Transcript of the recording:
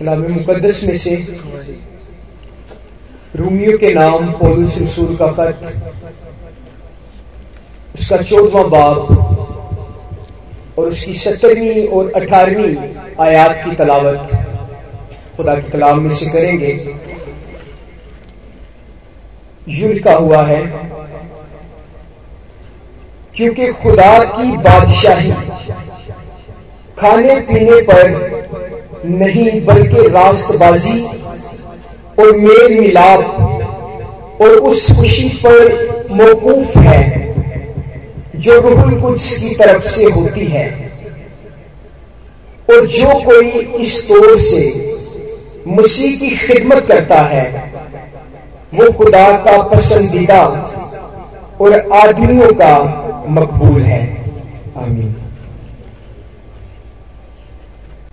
कलाम मुकदस में से रूमियो के नाम पौलुस रसूल का खत, उसका चौदवा बाब और उसकी सत्तरवीं और अठारहवीं आयात की तलावत खुदा के कलाम में से करेंगे। यूँ लिखा हुआ है, क्योंकि खुदा की बादशाही खाने पीने पर नहीं, बल्कि रास्तबाजी और मेल मिलाप और उस खुशी पर मौकूफ है, जो रूहुल कुछ की तरफ़ से होती है। और जो कोई इस तौर से मसीह की खिदमत करता है, वो खुदा का पसंदीदा और आदमियों का मकबूल है। आमीन।